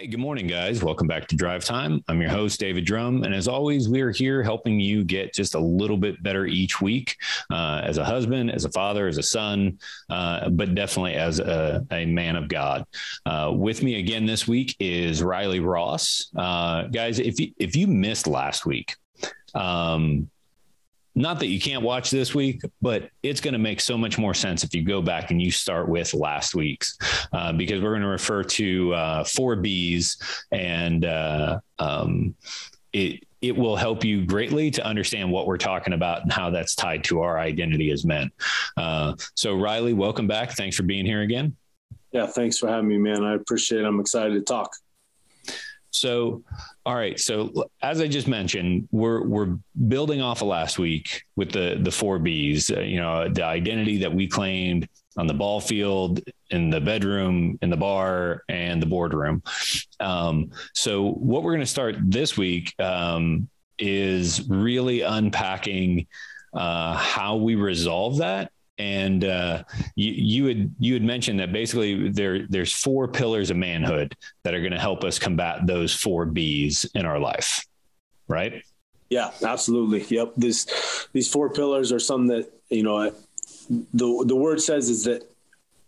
Hey, good morning, guys. Welcome back to Drive Time. I'm your host, David Drum. And as always, we are here helping you get just a little bit better each week uh, as a husband, as a father, as a son, uh, but definitely as a, a man of God. Uh, with me again this week is Riley Ross. Uh, guys, if you, if you missed last week, um, not that you can't watch this week, but it's going to make so much more sense if you go back and you start with last week's, uh, because we're going to refer to uh, four B's, and uh, um, it it will help you greatly to understand what we're talking about and how that's tied to our identity as men. Uh, so, Riley, welcome back. Thanks for being here again. Yeah, thanks for having me, man. I appreciate it. I'm excited to talk. So, all right. So, as I just mentioned, we're we're building off of last week with the the four B's. Uh, you know, the identity that we claimed on the ball field, in the bedroom, in the bar, and the boardroom. Um, so, what we're going to start this week um, is really unpacking uh, how we resolve that and uh, you, you had you had mentioned that basically there there's four pillars of manhood that are going to help us combat those four B's in our life, right? Yeah, absolutely. Yep. This these four pillars are some that you know the the word says is that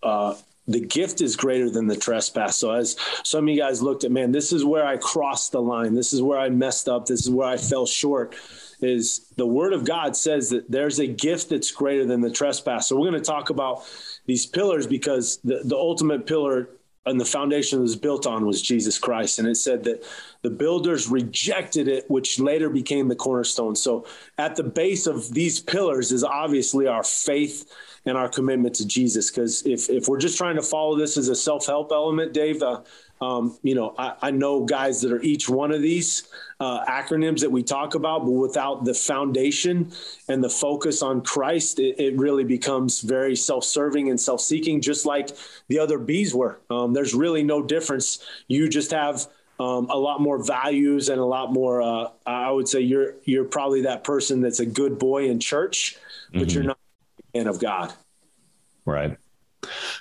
uh, the gift is greater than the trespass. So as some of you guys looked at, man, this is where I crossed the line. This is where I messed up. This is where I fell short is the word of God says that there's a gift that's greater than the trespass. So we're going to talk about these pillars because the, the ultimate pillar and the foundation it was built on was Jesus Christ. And it said that the builders rejected it, which later became the cornerstone. So at the base of these pillars is obviously our faith and our commitment to Jesus. Because if, if we're just trying to follow this as a self help element, Dave, uh, um, you know, I, I, know guys that are each one of these uh, acronyms that we talk about, but without the foundation and the focus on Christ, it, it really becomes very self serving and self seeking, just like the other B's were. Um, there's really no difference. You just have um, a lot more values and a lot more. Uh, I would say you're you're probably that person that's a good boy in church, but mm-hmm. you're not a man of God. Right.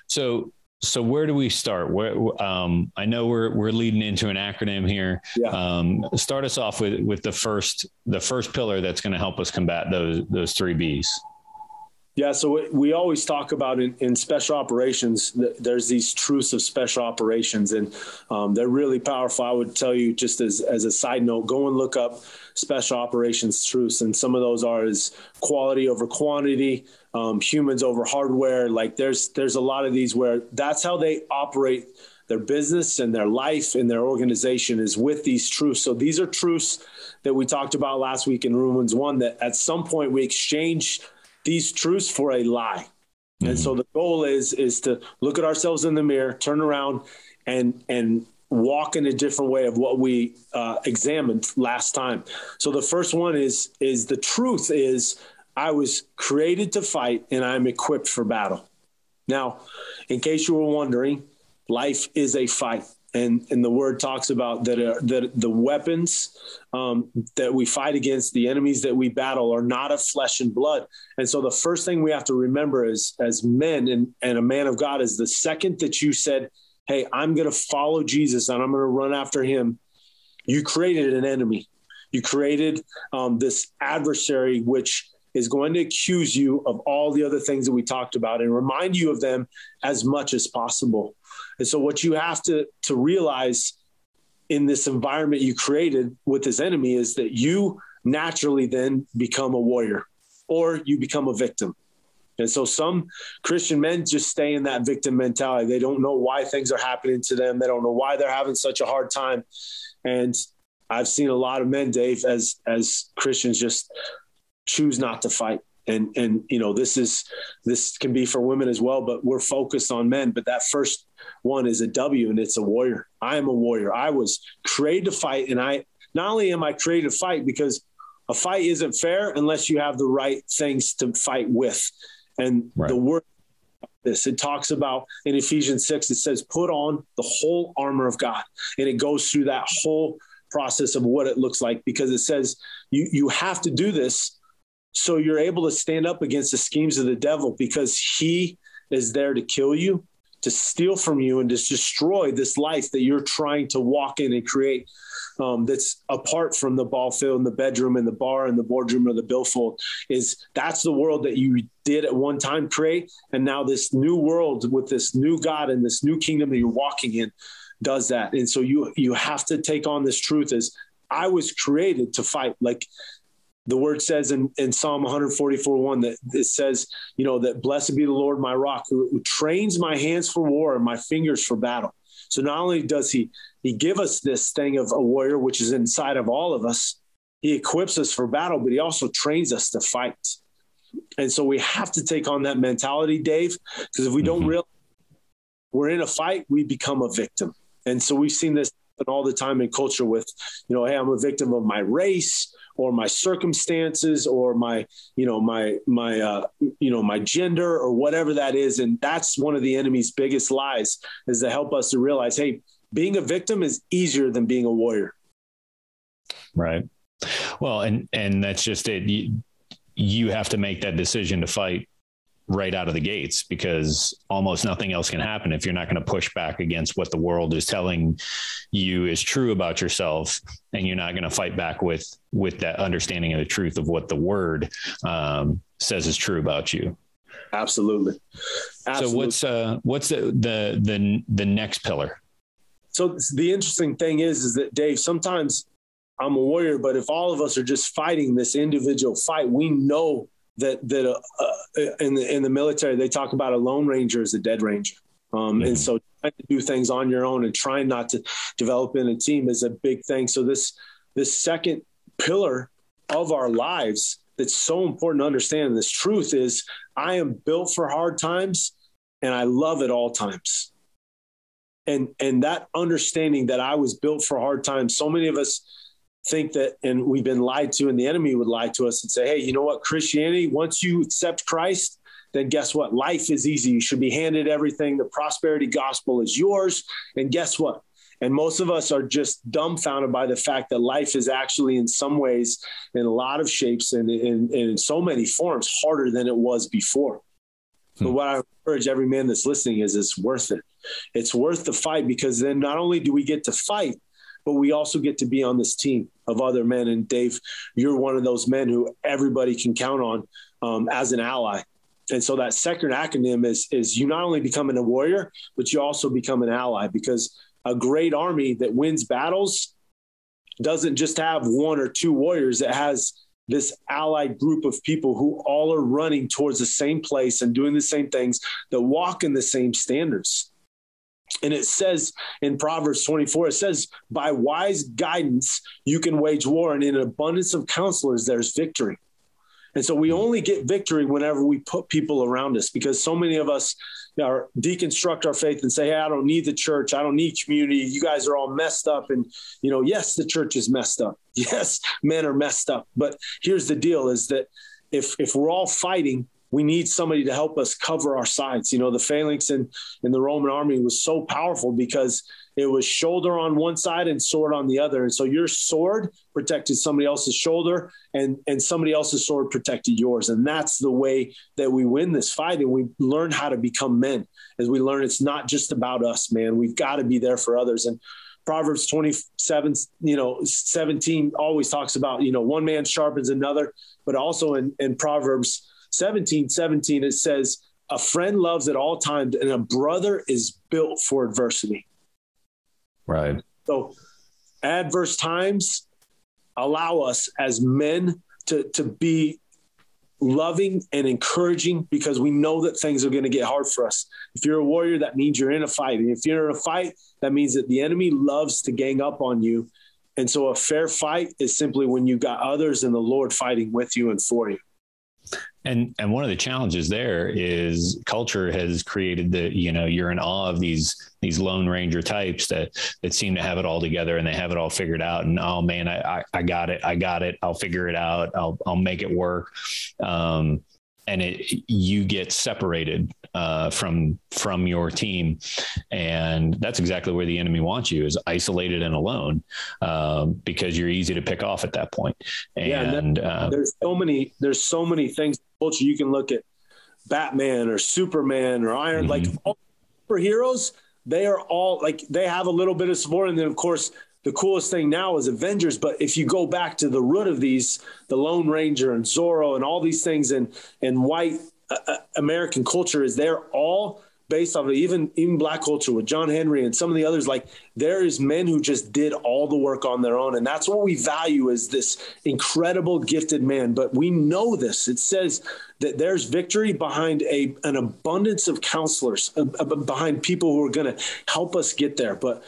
So so where do we start? Where um, I know we're we're leading into an acronym here. Yeah. Um, start us off with with the first the first pillar that's going to help us combat those those three B's. Yeah, so we always talk about in, in special operations. There's these truths of special operations, and um, they're really powerful. I would tell you, just as as a side note, go and look up special operations truths, and some of those are is quality over quantity, um, humans over hardware. Like there's there's a lot of these where that's how they operate their business and their life and their organization is with these truths. So these are truths that we talked about last week in Romans one. That at some point we exchange these truths for a lie. Mm-hmm. And so the goal is is to look at ourselves in the mirror, turn around, and and walk in a different way of what we uh, examined last time. So the first one is is the truth is I was created to fight and I'm equipped for battle. Now, in case you were wondering, life is a fight. And, and the word talks about that, uh, that the weapons um, that we fight against, the enemies that we battle, are not of flesh and blood. And so the first thing we have to remember is, as men and, and a man of God is the second that you said, Hey, I'm going to follow Jesus and I'm going to run after him, you created an enemy. You created um, this adversary, which is going to accuse you of all the other things that we talked about and remind you of them as much as possible. And so what you have to to realize in this environment you created with this enemy is that you naturally then become a warrior or you become a victim. And so some Christian men just stay in that victim mentality. They don't know why things are happening to them. They don't know why they're having such a hard time. And I've seen a lot of men, Dave, as as Christians just choose not to fight. And and you know this is this can be for women as well but we're focused on men. But that first one is a w and it's a warrior. I am a warrior. I was created to fight. And i not only am i created to fight because a fight isn't fair unless you have the right things to fight with. And right. the word this it talks about in ephesians 6 it says put on the whole armor of god. And it goes through that whole process of what it looks like because it says you you have to do this so you're able to stand up against the schemes of the devil because he is there to kill you, to steal from you and to destroy this life that you're trying to walk in and create um, that's apart from the ball field and the bedroom and the bar and the boardroom or the billfold is that's the world that you did at one time create. And now this new world with this new god and this new kingdom that you're walking in does that. And so you you have to take on this truth as i was created to fight. Like the word says in, in Psalm 144 1 that it says, you know, that blessed be the Lord my rock, who, who trains my hands for war and my fingers for battle. So not only does he he give us this thing of a warrior, which is inside of all of us, he equips us for battle, but he also trains us to fight. And so we have to take on that mentality, Dave, because if we don't mm-hmm. realize we're in a fight, we become a victim. And so we've seen this all the time in culture with, you know, hey, I'm a victim of my race or my circumstances or my you know my my uh, you know my gender or whatever that is. And that's one of the enemy's biggest lies is to help us to realize hey being a victim is easier than being a warrior. Right. Well and and that's just it. You, you have to make that decision to fight right out of the gates because almost nothing else can happen if you're not going to push back against what the world is telling you is true about yourself and you're not going to fight back with with that understanding of the truth of what the word um, says is true about you absolutely. absolutely. so what's uh what's the the the, the next pillar so the interesting thing is is that dave sometimes i'm a warrior but if all of us are just fighting this individual fight we know that that uh, uh, in the in the military they talk about a lone ranger as a dead ranger. Um, mm-hmm. And so trying to do things on your own and trying not to develop in a team is a big thing. So this this second pillar of our lives that's so important to understand. This truth is I am built for hard times and I love at all times. And and that understanding that I was built for hard times. So many of us think that, and we've been lied to, and the enemy would lie to us and say, hey, you know what? Christianity, once you accept Christ, then guess what? Life is easy. You should be handed everything. The prosperity gospel is yours. And guess what? And most of us are just dumbfounded by the fact that life is actually, in some ways, in a lot of shapes and in, in so many forms, harder than it was before. Hmm. But what I encourage every man that's listening is it's worth it. It's worth the fight because then not only do we get to fight, but we also get to be on this team of other men. And Dave, you're one of those men who everybody can count on um, as an ally. And so that second acronym is is you not only becoming a warrior, but you also become an ally because a great army that wins battles doesn't just have one or two warriors. It has this allied group of people who all are running towards the same place and doing the same things that walk in the same standards. And it says in Proverbs 24, it says, by wise guidance, you can wage war, and in an abundance of counselors, there's victory. And so we mm-hmm. only get victory whenever we put people around us because so many of us are deconstruct our faith and say, Hey, I don't need the church. I don't need community. You guys are all messed up. And, you know, yes, the church is messed up. Yes, men are messed up. But here's the deal is that if, if we're all fighting we need somebody to help us cover our sides. You know, the phalanx in, in the Roman army was so powerful because it was shoulder on one side and sword on the other. And so your sword protected somebody else's shoulder and, and somebody else's sword protected yours. And that's the way that we win this fight. And we learn how to become men as we learn it's not just about us, man. We've got to be there for others. And Proverbs 27, you know, 17 always talks about, you know, one man sharpens another, but also in, in Proverbs 17, 17, it says, a friend loves at all times and a brother is built for adversity. Right. So adverse times allow us as men to, to be loving and encouraging because we know that things are going to get hard for us. If you're a warrior, that means you're in a fight. And if you're in a fight, that means that the enemy loves to gang up on you. And so a fair fight is simply when you got others and the Lord fighting with you and for you. And and one of the challenges there is culture has created the you know you're in awe of these these lone ranger types that that seem to have it all together and they have it all figured out. And oh man I I, I got it. I got it. I'll figure it out. I'll I'll make it work. Um, and it you get separated uh, from from your team, and that's exactly where the enemy wants you is isolated and alone um, because you're easy to pick off at that point. And, yeah, and uh, there's so many there's so many things culture you can look at Batman or Superman or Iron mm-hmm. like superheroes, they are all like they have a little bit of support, and then of course the coolest thing now is Avengers. But if you go back to the root of these, the Lone Ranger and Zorro and all these things, and and white American culture is they're all based off of even even black culture with John Henry and some of the others. Like there is men who just did all the work on their own, and that's what we value as this incredible gifted man. But we know this. It says that there's victory behind a an abundance of counselors, uh, uh, behind people who are going to help us get there. But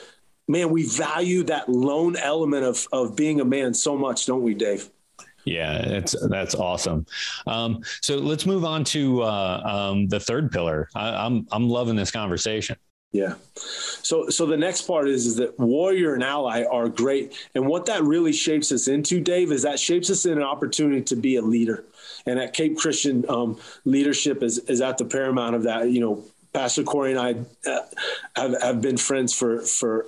man, we value that lone element of of being a man so much, don't we, Dave? Yeah, that's that's awesome. Um, so let's move on to uh, um, the third pillar. I, I'm I'm loving this conversation. Yeah. So so the next part is is that warrior and ally are great, and what that really shapes us into, Dave, is that shapes us in an opportunity to be a leader. And at Cape Christian, um, leadership is is at the paramount of that. You know, Pastor Corey and I uh, have have been friends for for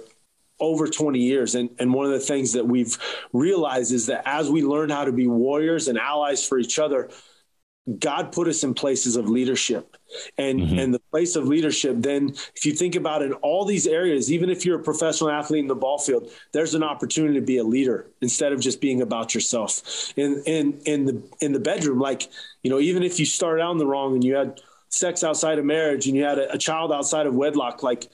over 20 years. And, and one of the things that we've realized is that as we learn how to be warriors and allies for each other, God put us in places of leadership. And mm-hmm. and the place of leadership, then if you think about in all these areas, even if you're a professional athlete in the ball field, there's an opportunity to be a leader instead of just being about yourself. In in in the in the bedroom, like, you know, even if you started out in the wrong and you had sex outside of marriage and you had a, a child outside of wedlock, like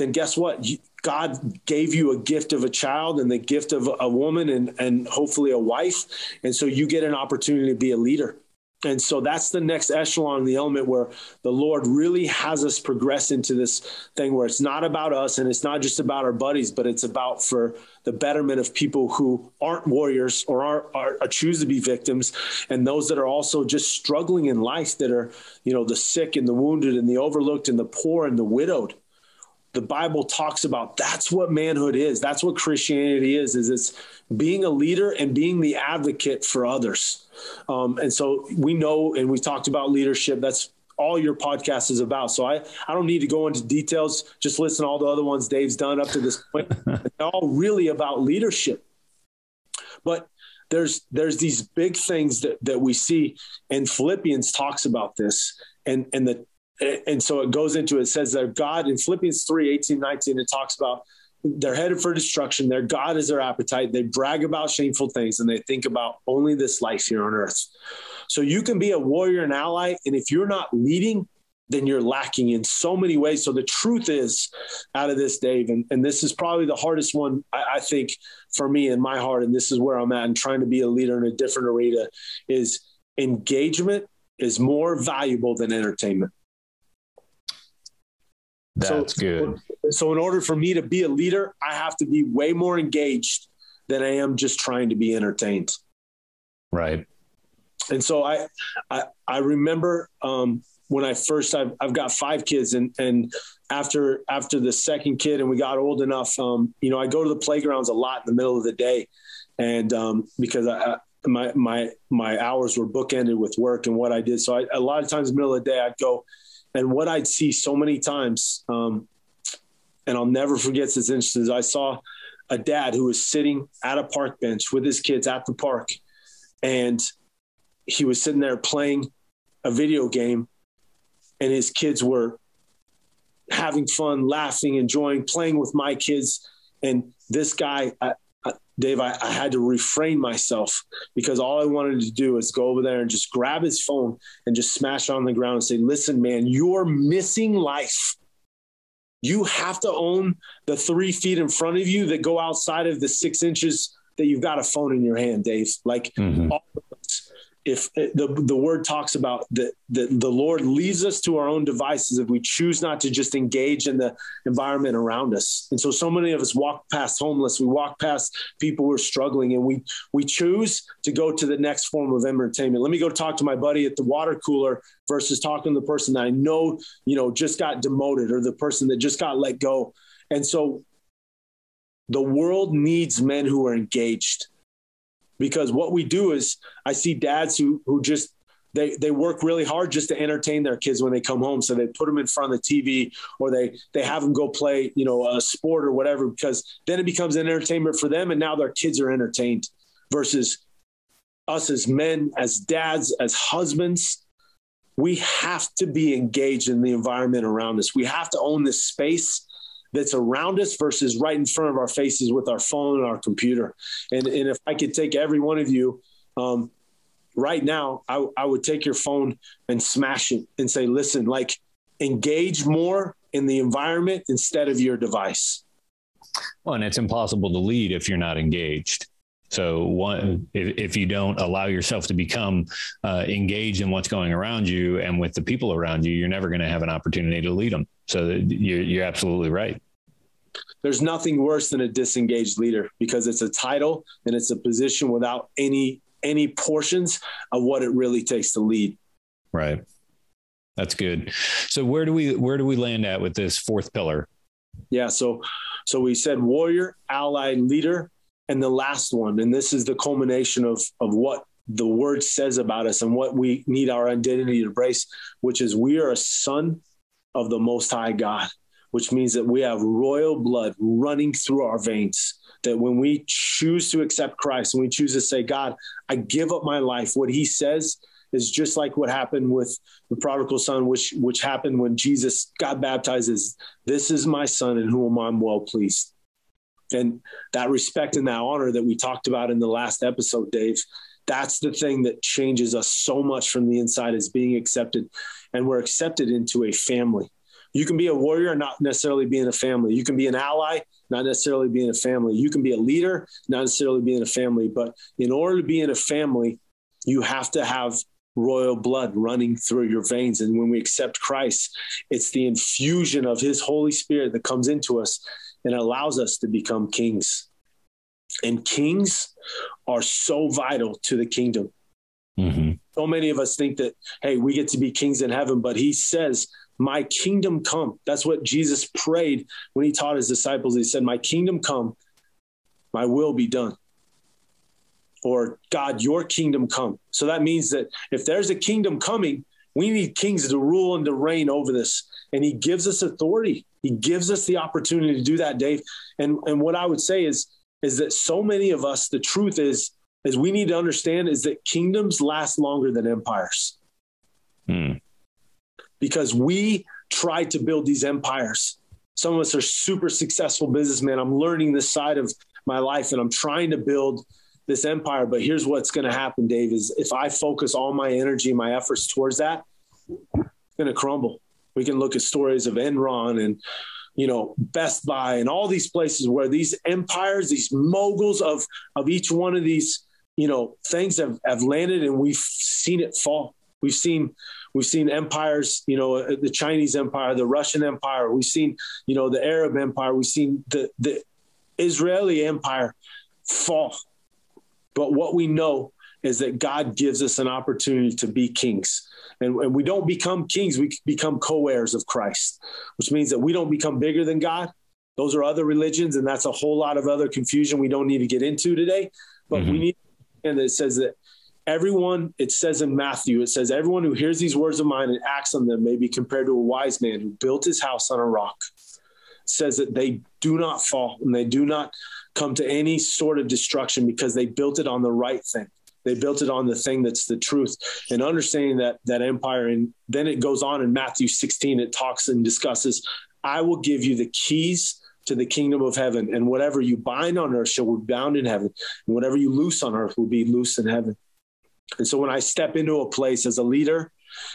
then guess what? God gave you a gift of a child and the gift of a woman and, and hopefully a wife. And so you get an opportunity to be a leader. And so that's the next echelon, the element where the Lord really has us progress into this thing where it's not about us and it's not just about our buddies, but it's about for the betterment of people who aren't warriors or are, are, are choose to be victims and those that are also just struggling in life that are, you know, the sick and the wounded and the overlooked and the poor and the widowed the Bible talks about that's what manhood is. That's what Christianity is, is it's being a leader and being the advocate for others. Um, and so we know, and we talked about leadership. That's all your podcast is about. So I, I don't need to go into details. Just listen to all the other ones Dave's done up to this point. They're all really about leadership. But there's there's these big things that, that we see, and Philippians talks about this. And and the and so it goes into it says that God in Philippians 3 18, 19, it talks about they're headed for destruction. Their God is their appetite. They brag about shameful things and they think about only this life here on earth. So you can be a warrior and ally. And if you're not leading, then you're lacking in so many ways. So the truth is out of this, Dave, and, and this is probably the hardest one, I, I think, for me in my heart. And this is where I'm at and trying to be a leader in a different arena is engagement is more valuable than entertainment. That's so, good. So, in order for me to be a leader, I have to be way more engaged than I am just trying to be entertained. Right. And so I, I, I remember um, when I first I've, I've got five kids and and after after the second kid and we got old enough, um, you know, I go to the playgrounds a lot in the middle of the day, and um, because I, my my my hours were bookended with work and what I did, so I, a lot of times in the middle of the day I'd go and what I'd see so many times, um, and I'll never forget this instance. I saw a dad who was sitting at a park bench with his kids at the park, and he was sitting there playing a video game, and his kids were having fun, laughing, enjoying, playing with my kids. And this guy, I, Dave, I, I, had to refrain myself because all I wanted to do was go over there and just grab his phone and just smash it on the ground and say, listen, man, you're missing life. You have to own the three feet in front of you that go outside of the six inches that you've got a phone in your hand, Dave. Like mm-hmm. If eh, the the word talks about that the, the Lord leaves us to our own devices if we choose not to just engage in the environment around us. And so so many of us walk past homeless, we walk past people who are struggling, and we we choose to go to the next form of entertainment. Let me go talk to my buddy at the water cooler versus talking to the person that I know, you know, just got demoted or the person that just got let go. And so the world needs men who are engaged because what we do is I see dads who who just they they work really hard just to entertain their kids when they come home. So they put them in front of the TV or they they have them go play you know a sport or whatever because then it becomes an entertainment for them and now their kids are entertained versus us as men, as dads, as husbands. we have to be engaged in the environment around us. We have to own this space that's around us versus right in front of our faces with our phone and our computer. And, and if I could take every one of you um, right now, I, I would take your phone and smash it and say, listen, like engage more in the environment instead of your device. Well, and it's impossible to lead if you're not engaged. So one, if, if you don't allow yourself to become uh, engaged in what's going around you and with the people around you, you're never going to have an opportunity to lead them. So you're, you're absolutely right. There's nothing worse than a disengaged leader because it's a title and it's a position without any any portions of what it really takes to lead. Right. That's good. So where do we where do we land at with this fourth pillar? Yeah, so so we said warrior, ally, leader, and the last one, and this is the culmination of of what the word says about us and what we need our identity to embrace, which is we are a son of the Most High God, which means that we have royal blood running through our veins. That when we choose to accept Christ and we choose to say, God, I give up my life, what He says is just like what happened with the prodigal son, which which happened when Jesus got baptized. Is this is my son in whom I'm well pleased and that respect and that honor that we talked about in the last episode, Dave, that's the thing that changes us so much from the inside is being accepted. And we're accepted into a family. You can be a warrior, not necessarily be in a family. You can be an ally, not necessarily be in a family. You can be a leader, not necessarily be in a family. But in order to be in a family, you have to have royal blood running through your veins. And when we accept Christ, it's the infusion of his Holy Spirit that comes into us and allows us to become kings. And kings are so vital to the kingdom. Mm-hmm. So many of us think that, hey, we get to be kings in heaven, but he says, My kingdom come. That's what Jesus prayed when he taught his disciples. He said, My kingdom come, my will be done. Or, God, your kingdom come. So that means that if there's a kingdom coming, we need kings to rule and to reign over this. And he gives us authority. He gives us the opportunity to do that, Dave. And and what I would say is is that so many of us, the truth is, is we need to understand is that kingdoms last longer than empires. Hmm. Because we tried to build these empires. Some of us are super successful businessmen. I'm learning this side of my life and I'm trying to build this empire. But here's what's going to happen, Dave, is if I focus all my energy, my efforts towards that, it's going to crumble. We can look at stories of Enron and you know Best Buy and all these places where these empires, these moguls of of each one of these you know things have have landed, and we've seen it fall. We've seen we've seen empires, you know, uh, the Chinese empire, the Russian empire. We've seen you know the Arab empire. We've seen the the Israeli empire fall. But what we know is that God gives us an opportunity to be kings. And, and we don't become kings, we become co heirs of Christ, which means that we don't become bigger than God. Those are other religions, and that's a whole lot of other confusion we don't need to get into today. But mm-hmm. we need, and it says that everyone, it says in Matthew, it says, everyone who hears these words of mine and acts on them may be compared to a wise man who built his house on a rock. It says that they do not fall and they do not come to any sort of destruction because they built it on the right thing. They built it on the thing that's the truth and understanding that that empire. And then it goes on in Matthew 16, it talks and discusses, I will give you the keys to the kingdom of heaven. And whatever you bind on earth shall be bound in heaven. And whatever you loose on earth will be loose in heaven. And so when I step into a place as a leader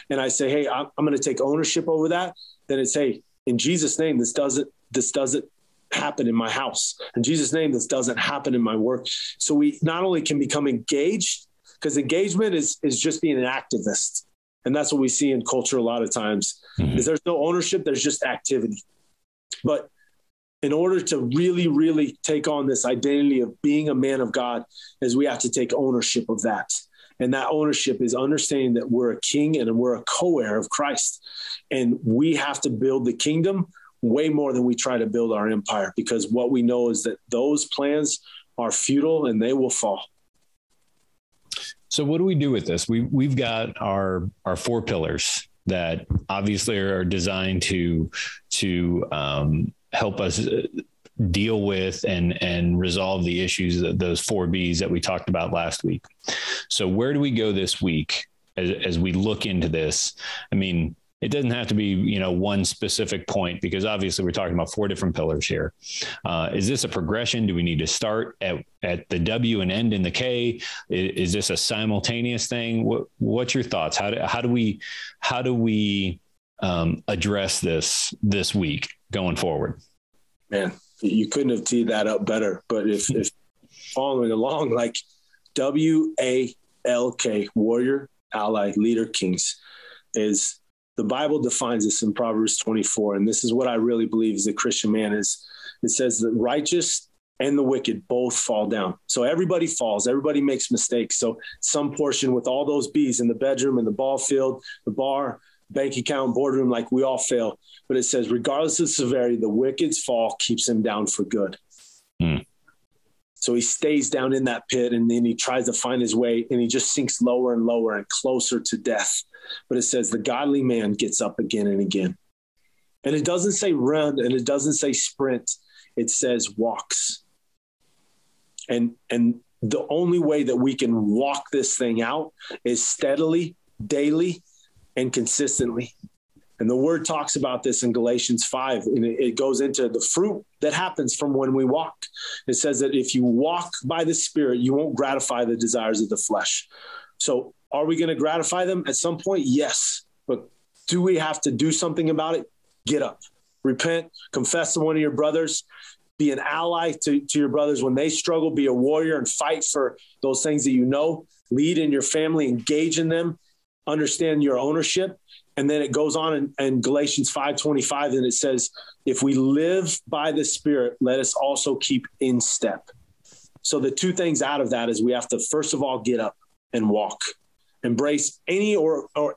and I say, Hey, I'm, I'm going to take ownership over that, then it's, Hey, in Jesus name, this doesn't, this doesn't happen in my house. In Jesus' name, this doesn't happen in my work. So we not only can become engaged, because engagement is is just being an activist. And that's what we see in culture a lot of times. Mm-hmm. Is there's no ownership, there's just activity. But in order to really, really take on this identity of being a man of God, is we have to take ownership of that. And that ownership is understanding that we're a king and we're a co-heir of Christ. And we have to build the kingdom way more than we try to build our empire because what we know is that those plans are futile and they will fall. So what do we do with this? We we've got our our four pillars that obviously are designed to to um, help us uh, deal with and and resolve the issues that those four B's that we talked about last week. So where do we go this week as, as we look into this, I mean, it doesn't have to be you know one specific point because obviously we're talking about four different pillars here. Uh, is this a progression? Do we need to start at at the W and end in the K? Is, is this a simultaneous thing? What, what's your thoughts? How do how do we how do we um, address this this week going forward? Man, you couldn't have teed that up better. But if, if following along, like W A L K, warrior, ally, leader, kings, is the Bible defines this in Proverbs 24. And this is what I really believe as a Christian man is it says the righteous and the wicked both fall down. So everybody falls, everybody makes mistakes. So some portion with all those B's in the bedroom, in the ball field, the bar, bank account, boardroom, like we all fail. But it says, regardless of severity, the wicked's fall keeps him down for good. Mm. So he stays down in that pit and then he tries to find his way and he just sinks lower and lower and closer to death. But it says the godly man gets up again and again. And it doesn't say run and it doesn't say sprint, it says walks. And and the only way that we can walk this thing out is steadily, daily, and consistently. And the word talks about this in Galatians 5, and it goes into the fruit that happens from when we walk. It says that if you walk by the Spirit, you won't gratify the desires of the flesh. So, are we going to gratify them at some point? Yes. But do we have to do something about it? Get up, repent, confess to one of your brothers, be an ally to, to your brothers when they struggle, be a warrior and fight for those things that you know, lead in your family, engage in them, understand your ownership and then it goes on in, in galatians 5.25 and it says if we live by the spirit let us also keep in step. So the two things out of that is we have to first of all get up and walk. Embrace any or or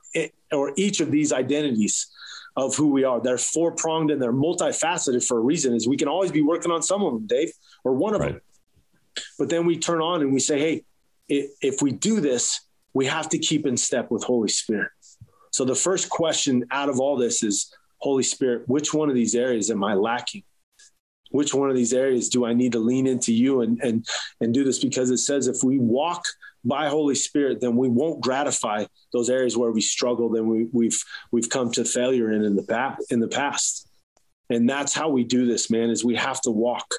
or each of these identities of who we are. They're four pronged and they're multifaceted for a reason is we can always be working on some of them dave or one of right. them. But then we turn on and we say hey if we do this we have to keep in step with Holy Spirit. So the first question out of all this is Holy Spirit, which one of these areas am I lacking? Which one of these areas do I need to lean into you and and and do this? Because it says if we walk by Holy Spirit, then we won't gratify those areas where we struggle, then we, we've we've come to failure in in the past in the past. And that's how we do this, man, is we have to walk.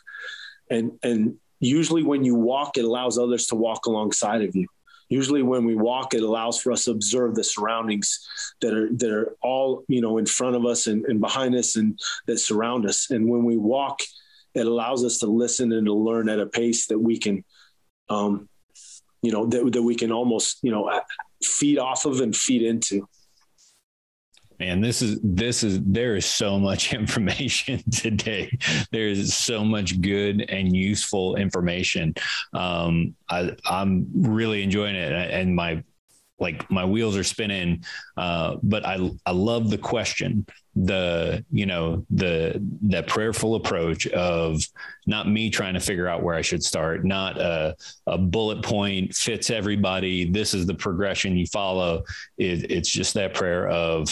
And and usually when you walk, it allows others to walk alongside of you usually when we walk it allows for us to observe the surroundings that are that are all you know in front of us and, and behind us and that surround us. And when we walk it allows us to listen and to learn at a pace that we can um, you know that, that we can almost you know feed off of and feed into man this is this is there is so much information today. There is so much good and useful information. Um, I, i'm really enjoying it and my like my wheels are spinning. Uh, but i i love the question the you know the the prayerful approach of not me trying to figure out where i should start not a, a bullet point fits everybody. This is the progression you follow. It, it's just that prayer of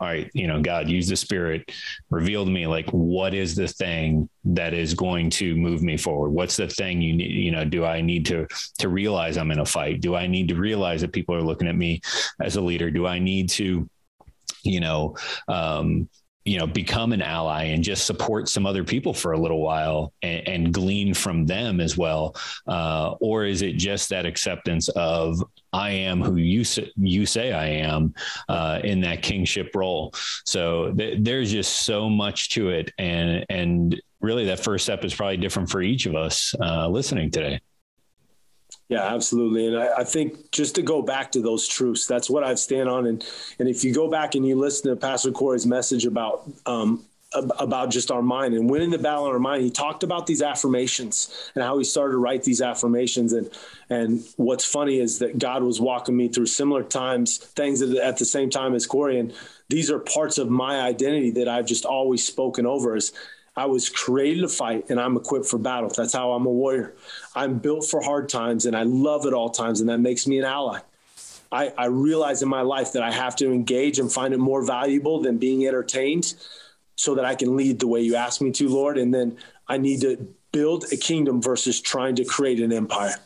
all right, you know, God, use the spirit, reveal to me like what is the thing that is going to move me forward? What's the thing you need, you know, do I need to to realize I'm in a fight? Do I need to realize that people are looking at me as a leader? Do I need to you know um, you know become an ally and just support some other people for a little while and, and glean from them as well. Uh, or is it just that acceptance of i am who you say, you say i am uh, in that kingship role? So th- there's just so much to it. And and really that first step is probably different for each of us uh, listening today yeah, absolutely. And I, I, think just to go back to those truths, that's what I stand on. And and if you go back and you listen to Pastor Corey's message about um, about just our mind and winning the battle in our mind, he talked about these affirmations and how he started to write these affirmations. And and what's funny is that God was walking me through similar times, things at the same time as Corey. And these are parts of my identity that I've just always spoken over as I was created to fight and I'm equipped for battle. That's how I'm a warrior. I'm built for hard times and I love at all times, and that makes me an ally. I, I realize in my life that I have to engage and find it more valuable than being entertained so that I can lead the way you ask me to, Lord. And then I need to build a kingdom versus trying to create an empire.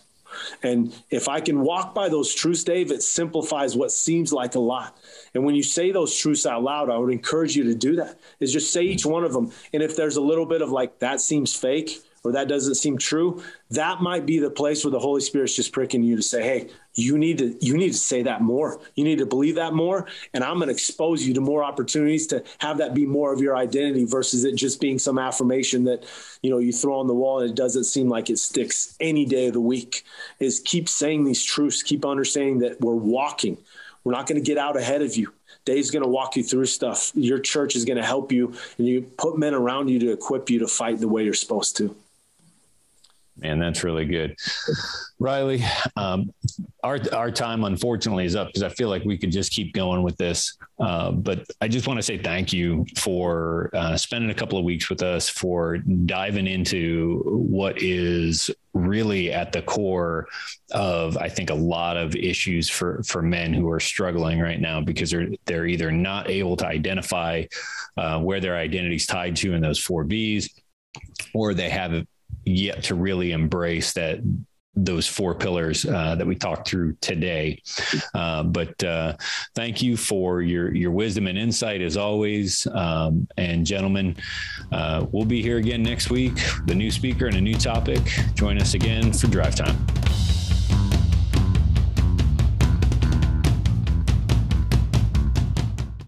And if I can walk by those truths, Dave, it simplifies what seems like a lot. And when you say those truths out loud, I would encourage you to do that. Is just say each one of them. And if there's a little bit of like that seems fake or that doesn't seem true, that might be the place where the Holy Spirit's just pricking you to say, "Hey, you need to you need to say that more. You need to believe that more, and I'm going to expose you to more opportunities to have that be more of your identity versus it just being some affirmation that you know you throw on the wall and it doesn't seem like it sticks any day of the week. Is keep saying these truths, keep understanding that we're walking. We're not going to get out ahead of you. Dave's going to walk you through stuff. Your church is going to help you, and you put men around you to equip you to fight the way you're supposed to. Man, that's really good. Riley, um, our, our time unfortunately is up because I feel like we could just keep going with this. Uh, but I just want to say thank you for uh, spending a couple of weeks with us, for diving into what is really at the core of, I think, a lot of issues for, for men who are struggling right now because they're, they're either not able to identify uh, where their identity is tied to in those four Bs or they have yet to really embrace that those four pillars uh, that we talked through today. Uh, but uh, thank you for your your wisdom and insight as always. Um, and gentlemen, uh, we'll be here again next week. The new speaker and a new topic. Join us again for Drive Time.